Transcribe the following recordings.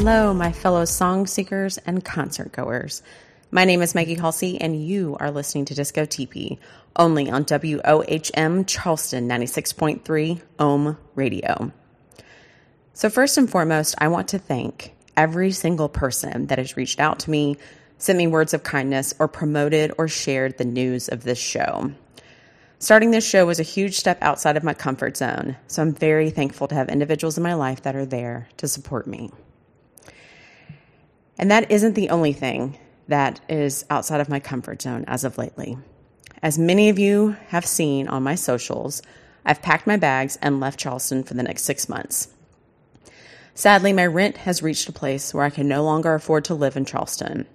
Hello, my fellow song seekers and concert goers. My name is Maggie Halsey, and you are listening to Disco Teepee, only on WOHM Charleston 96.3 Ohm Radio. So, first and foremost, I want to thank every single person that has reached out to me, sent me words of kindness, or promoted or shared the news of this show. Starting this show was a huge step outside of my comfort zone, so I'm very thankful to have individuals in my life that are there to support me. And that isn't the only thing that is outside of my comfort zone as of lately. As many of you have seen on my socials, I've packed my bags and left Charleston for the next six months. Sadly, my rent has reached a place where I can no longer afford to live in Charleston.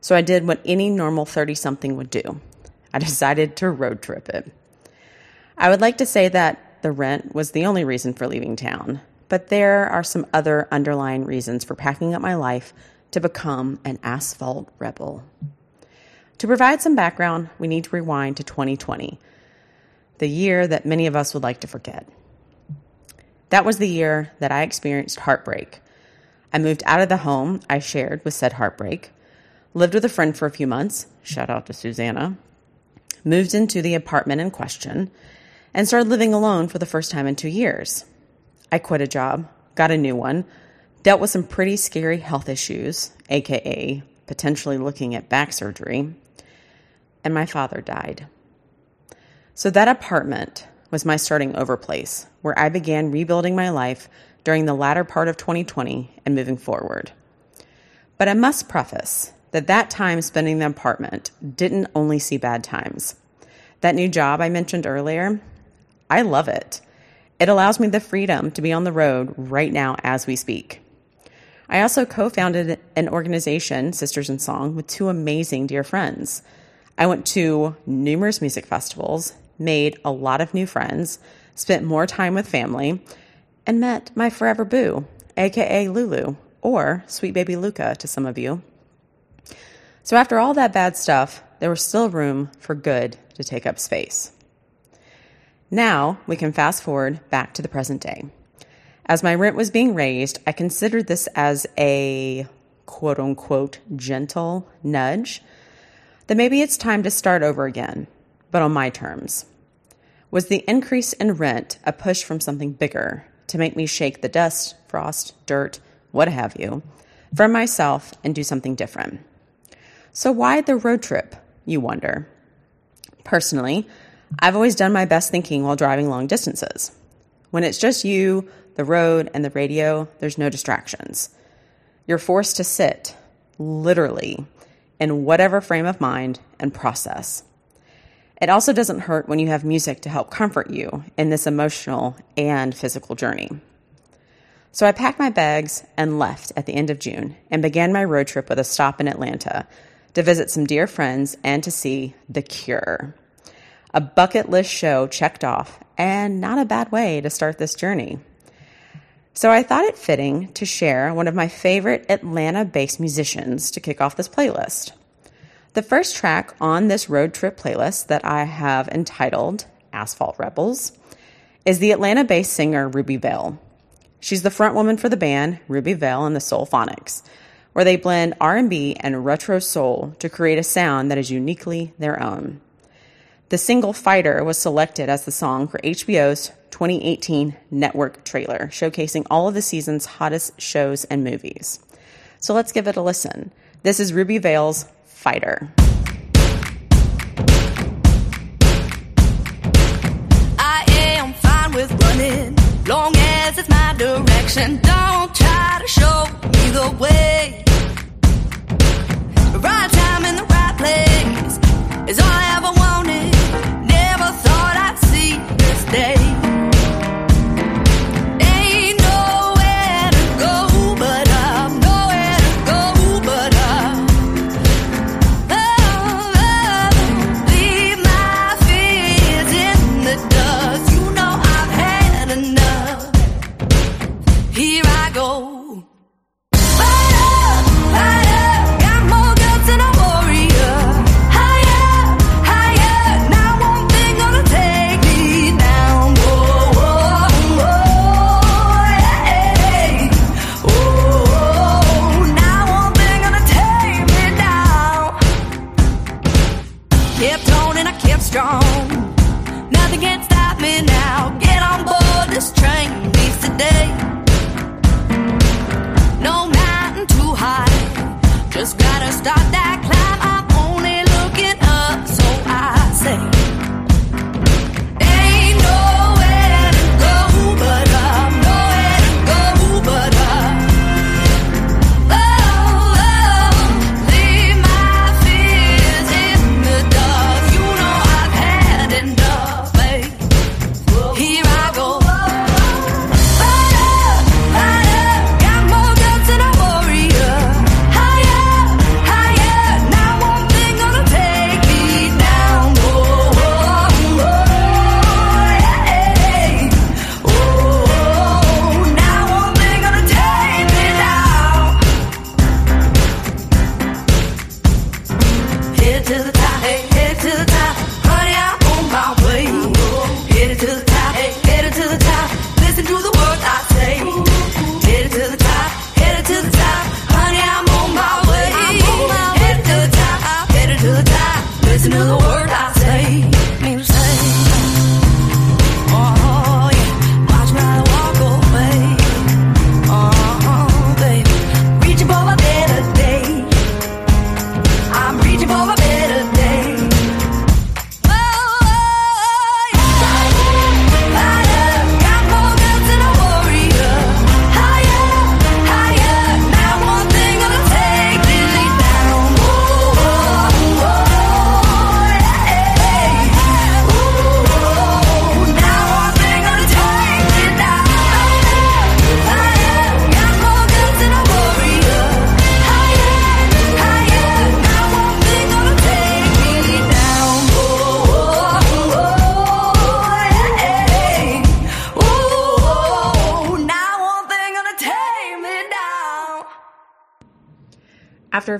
So I did what any normal 30 something would do I decided to road trip it. I would like to say that the rent was the only reason for leaving town, but there are some other underlying reasons for packing up my life to become an asphalt rebel. To provide some background, we need to rewind to 2020, the year that many of us would like to forget. That was the year that I experienced heartbreak. I moved out of the home I shared with said heartbreak, lived with a friend for a few months, shout out to Susanna, moved into the apartment in question, and started living alone for the first time in two years. I quit a job, got a new one, dealt with some pretty scary health issues, aka potentially looking at back surgery, and my father died. So that apartment was my starting over place where I began rebuilding my life during the latter part of 2020 and moving forward. But I must preface that that time spending in the apartment didn't only see bad times. That new job I mentioned earlier, I love it. It allows me the freedom to be on the road right now as we speak. I also co founded an organization, Sisters in Song, with two amazing dear friends. I went to numerous music festivals, made a lot of new friends, spent more time with family, and met my forever boo, aka Lulu, or Sweet Baby Luca to some of you. So, after all that bad stuff, there was still room for good to take up space. Now we can fast forward back to the present day. As my rent was being raised, I considered this as a quote unquote gentle nudge that maybe it's time to start over again, but on my terms. Was the increase in rent a push from something bigger to make me shake the dust, frost, dirt, what have you, from myself and do something different? So, why the road trip, you wonder? Personally, I've always done my best thinking while driving long distances. When it's just you, the road, and the radio, there's no distractions. You're forced to sit, literally, in whatever frame of mind and process. It also doesn't hurt when you have music to help comfort you in this emotional and physical journey. So I packed my bags and left at the end of June and began my road trip with a stop in Atlanta to visit some dear friends and to see The Cure. A bucket list show checked off, and not a bad way to start this journey. So I thought it fitting to share one of my favorite Atlanta based musicians to kick off this playlist. The first track on this road trip playlist that I have entitled Asphalt Rebels is the Atlanta based singer Ruby Velle. She's the front woman for the band Ruby Velle and the Soulphonics, where they blend R&B and retro soul to create a sound that is uniquely their own. The single Fighter was selected as the song for HBO's 2018 network trailer, showcasing all of the season's hottest shows and movies. So let's give it a listen. This is Ruby Velle's Fighter. I am fine with running, long as it's my direction. Don't try to show me the way. Right time in the right place is all I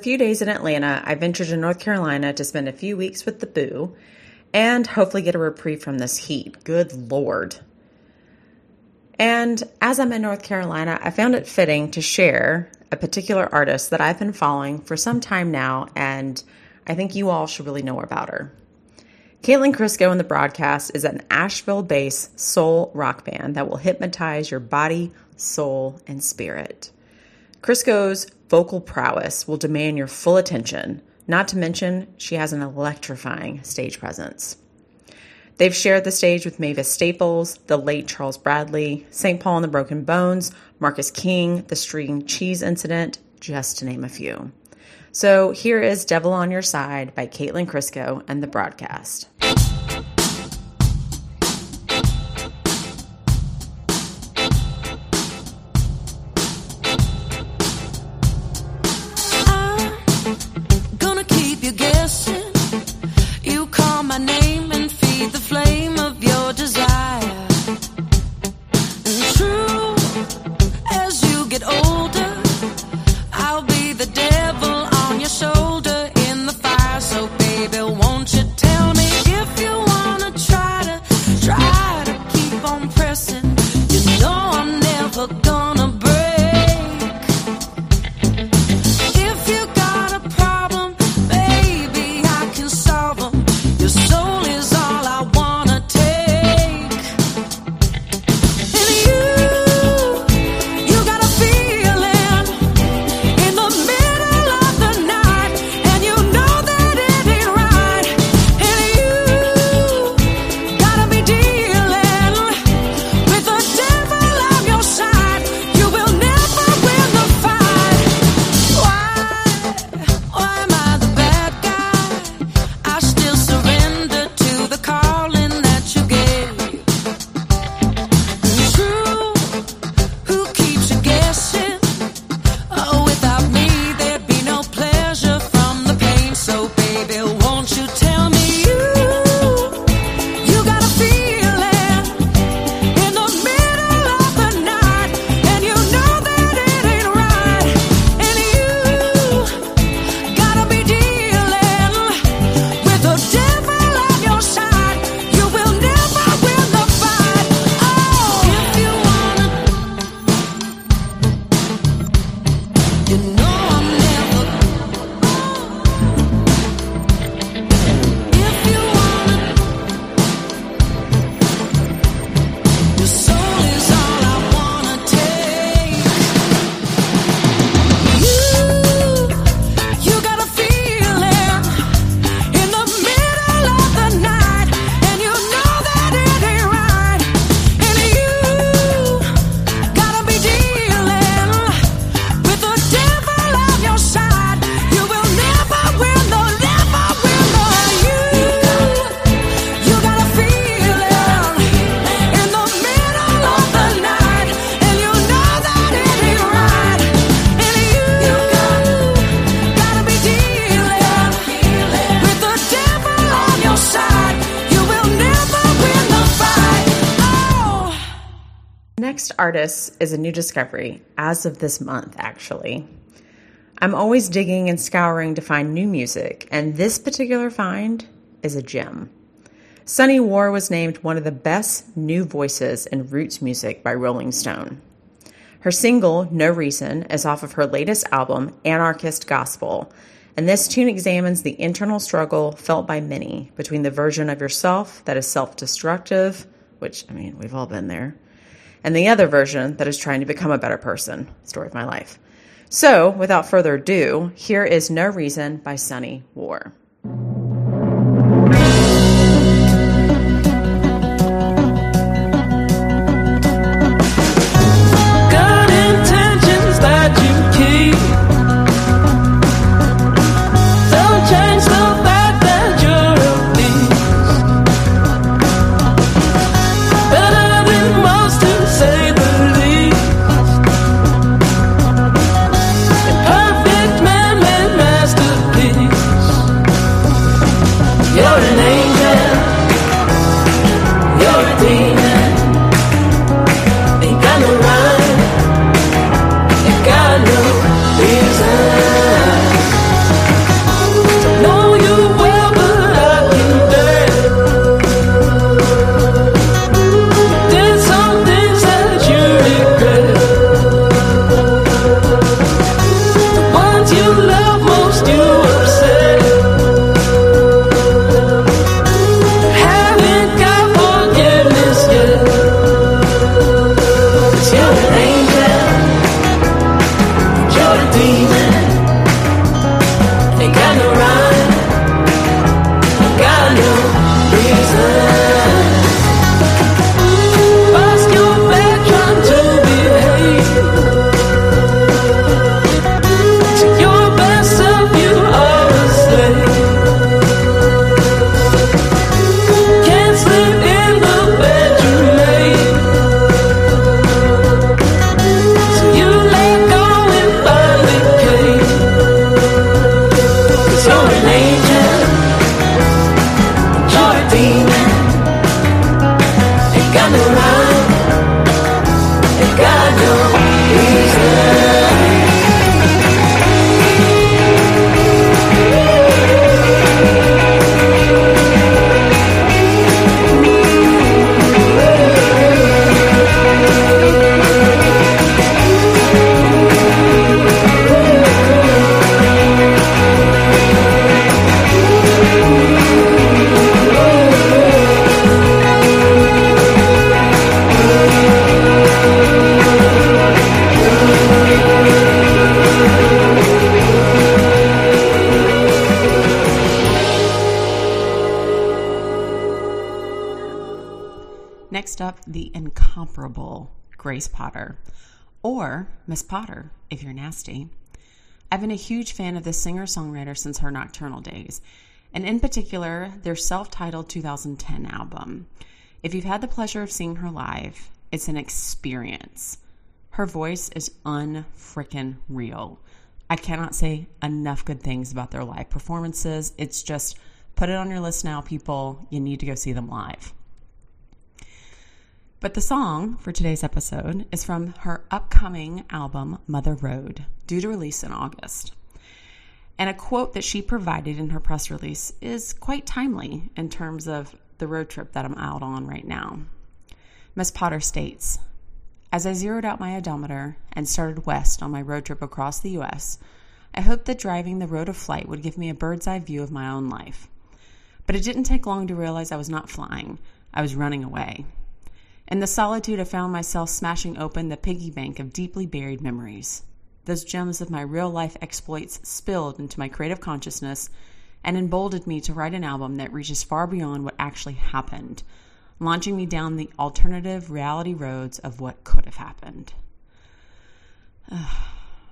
few days in Atlanta, I ventured to North Carolina to spend a few weeks with the boo and hopefully get a reprieve from this heat. Good Lord. And as I'm in North Carolina, I found it fitting to share a particular artist that I've been following for some time now, and I think you all should really know about her. Caitlin Krisko in the broadcast is an Asheville based soul rock band that will hypnotize your body, soul, and spirit. Krisko's vocal prowess will demand your full attention, not to mention she has an electrifying stage presence. They've shared the stage with Mavis Staples, the late Charles Bradley, St. Paul and the Broken Bones, Marcus King, the string cheese incident, just to name a few. So here is Devil on Your Side by Caitlin Krisko and the broadcast. the day. Artist is a new discovery as of this month, actually. I'm always digging and scouring to find new music, and this particular find is a gem. Sunny War was named one of the best new voices in roots music by Rolling Stone. Her single, No Reason, is off of her latest album, Anarchist Gospel, and this tune examines the internal struggle felt by many between the version of yourself that is self destructive, which, I mean, we've all been there, and the other version that is trying to become a better person. Story of my life. So, without further ado, here is No Reason by Sunny War. Grace Potter, or Miss Potter, if you're nasty. I've been a huge fan of this singer songwriter since her nocturnal days, and in particular, their self titled 2010 album. If you've had the pleasure of seeing her live, it's an experience. Her voice is unfrickin' real. I cannot say enough good things about their live performances. It's just put it on your list now, people. You need to go see them live. But the song for today's episode is from her upcoming album, Mother Road, due to release in August. And a quote that she provided in her press release is quite timely in terms of the road trip that I'm out on right now. Miss Potter states As I zeroed out my odometer and started west on my road trip across the U.S., I hoped that driving the road of flight would give me a bird's eye view of my own life. But it didn't take long to realize I was not flying, I was running away. In the solitude, I found myself smashing open the piggy bank of deeply buried memories. Those gems of my real life exploits spilled into my creative consciousness and emboldened me to write an album that reaches far beyond what actually happened, launching me down the alternative reality roads of what could have happened.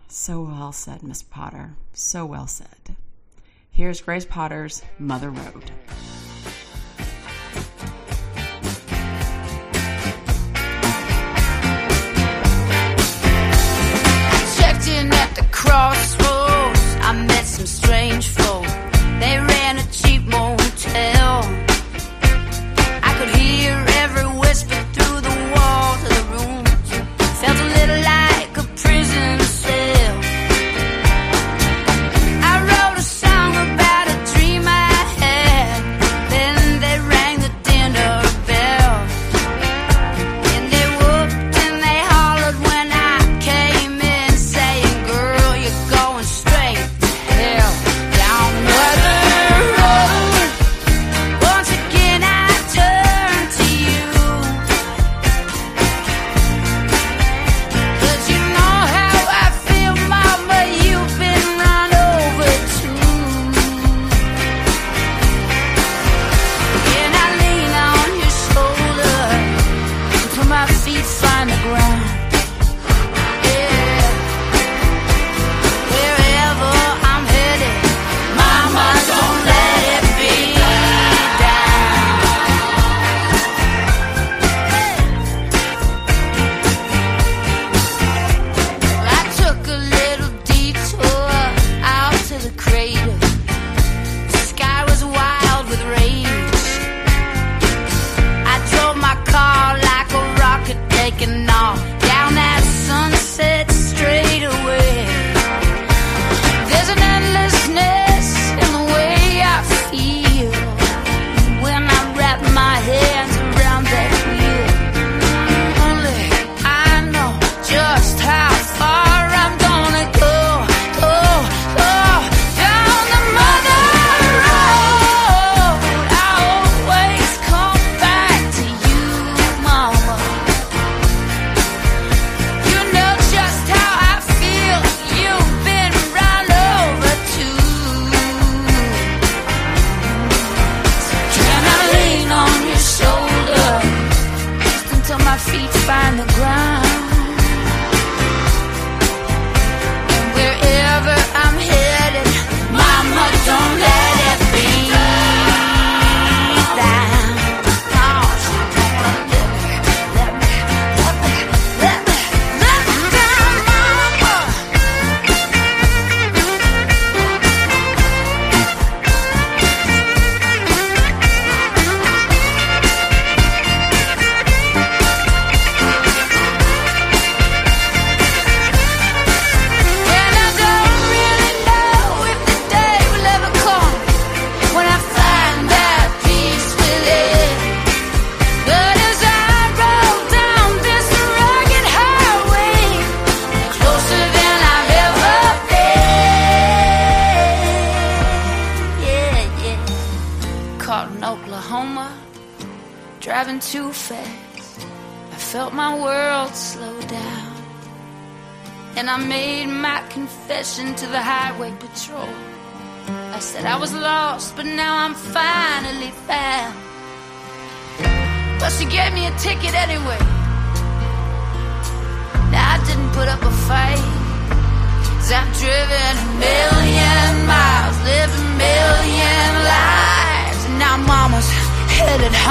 so well said, Miss Potter. So well said. Here's Grace Potter's Mother Road. Crossroads. I met some strange folk. They ran a cheap motel.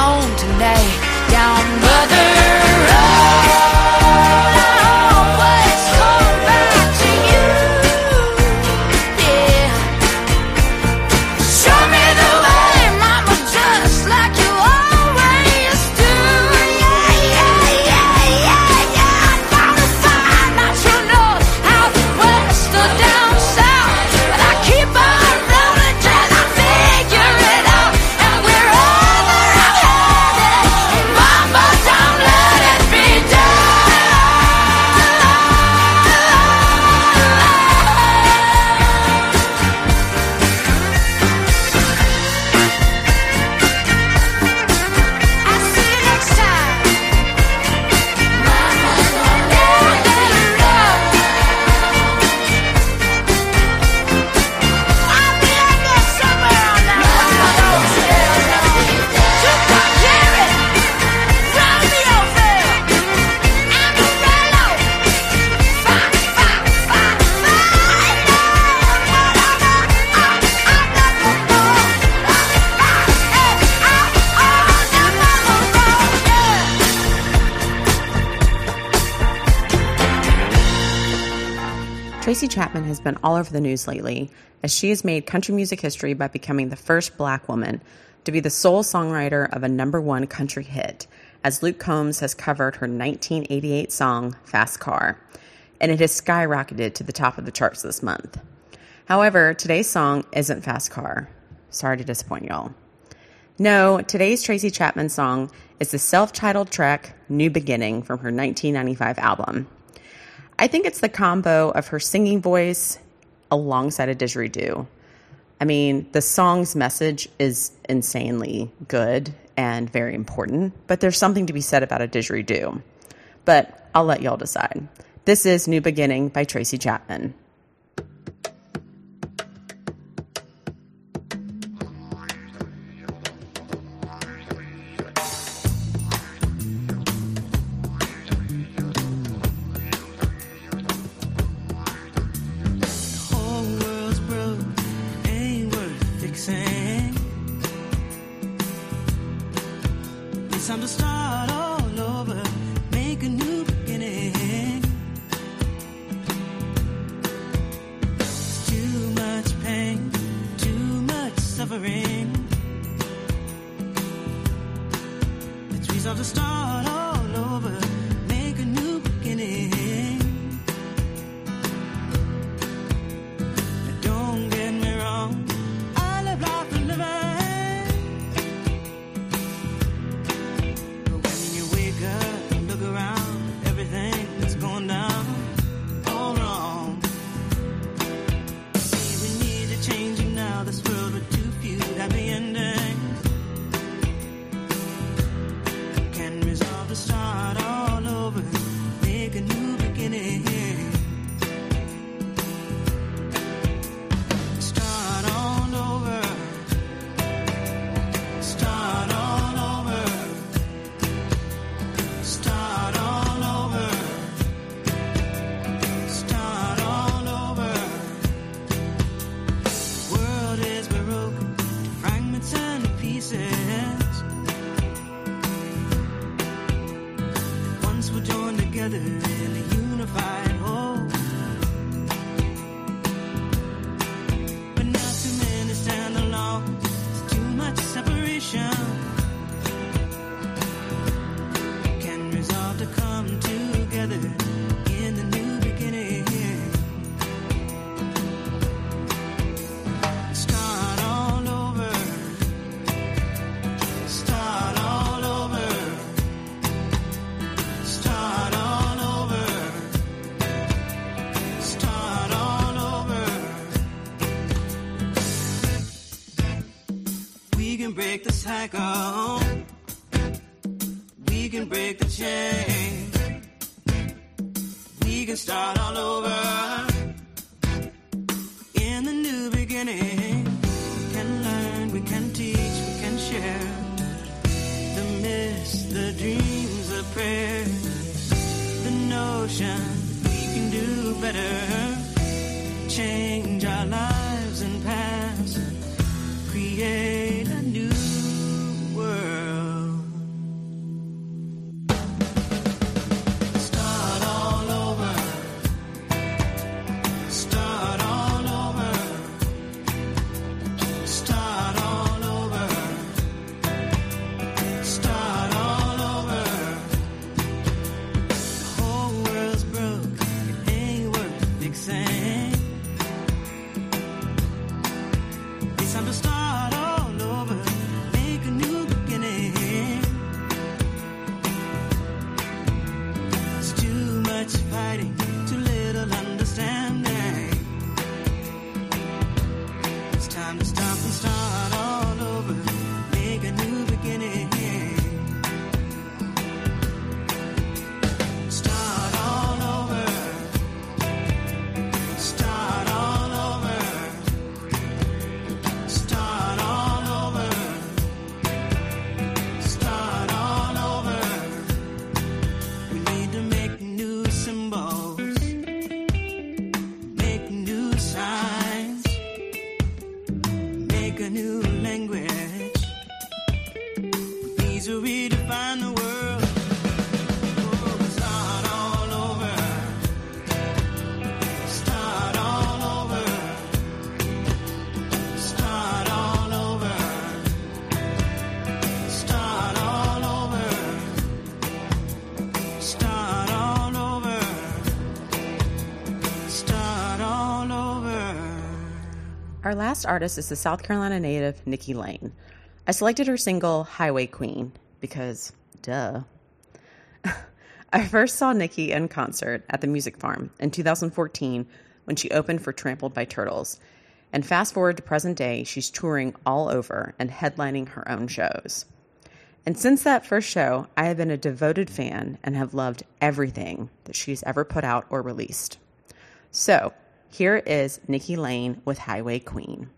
on tonight, down mother. has been all over the news lately as she has made country music history by becoming the first black woman to be the sole songwriter of a number one country hit, as Luke Combs has covered her 1988 song, Fast Car, and it has skyrocketed to the top of the charts this month. However, today's song isn't Fast Car. Sorry to disappoint y'all. No, today's Tracy Chapman song is the self titled track New Beginning from her 1995 album. I think it's the combo of her singing voice alongside a didgeridoo. I mean, the song's message is insanely good and very important, but there's something to be said about a didgeridoo. But I'll let y'all decide. This is New Beginning by Tracy Chapman. we're joined together in a unified let's our. We can break the chain. We can start all over in the new beginning. We can learn, we can teach, we can share the myths, the dreams, the prayers, the notion we can do better. Change our lives and past. Create. Our last artist is the South Carolina native Nikki Lane. I selected her single Highway Queen because, duh. I first saw Nikki in concert at the Music Farm in 2014 when she opened for Trampled by Turtles. And fast forward to present day, she's touring all over and headlining her own shows. And since that first show, I have been a devoted fan and have loved everything that she's ever put out or released. So, here is Nikki Lane with Highway Queen.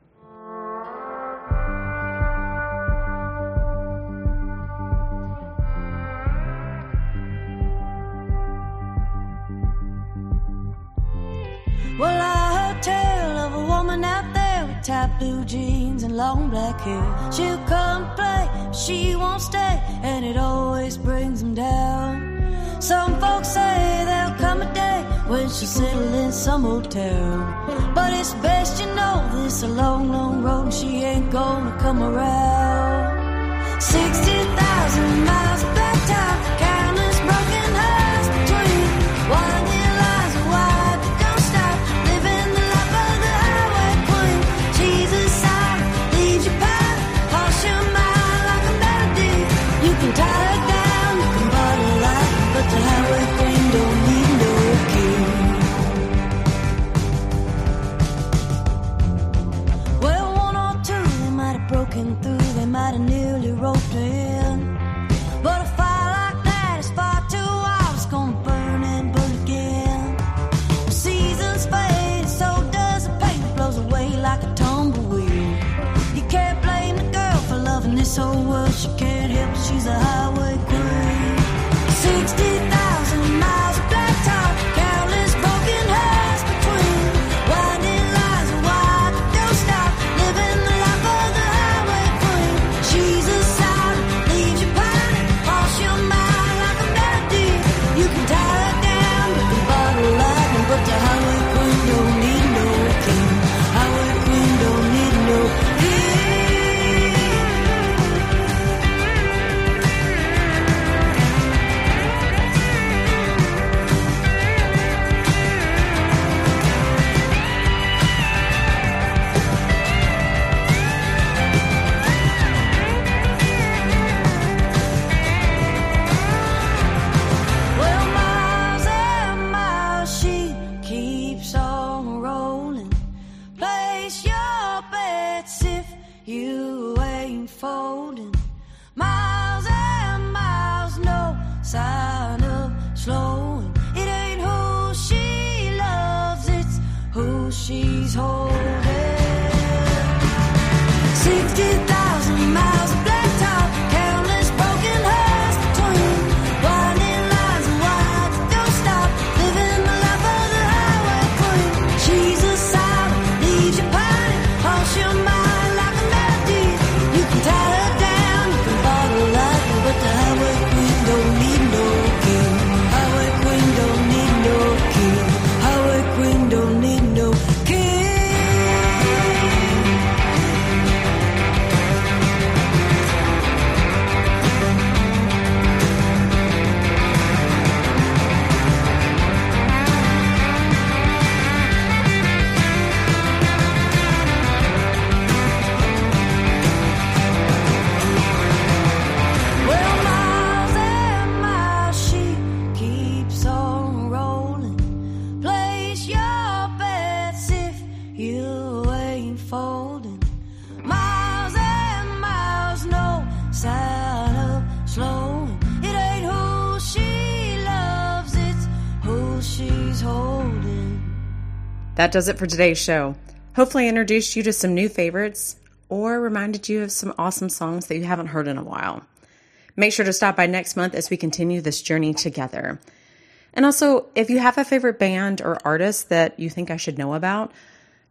Well, I heard tell of a woman out there with tight blue jeans and long black hair. She'll come play, she won't stay, and it always brings them down. Some folks say there'll come a day when she'll settle in some hotel. But it's best you know this a long, long road, she ain't gonna come around. 60,000 miles back town, countless broken she's holding. That does it for today's show. Hopefully, I introduced you to some new favorites or reminded you of some awesome songs that you haven't heard in a while. Make sure to stop by next month as we continue this journey together. And also, if you have a favorite band or artist that you think I should know about,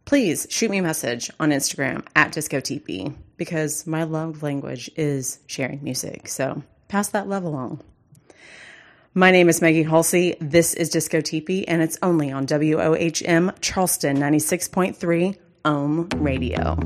please shoot me a message on Instagram at DiscoTP because my love language is sharing music. So pass that love along. My name is Maggie Halsey. This is Disco Teepee, and it's only on WOHM Charleston 96.3 Ohm Radio.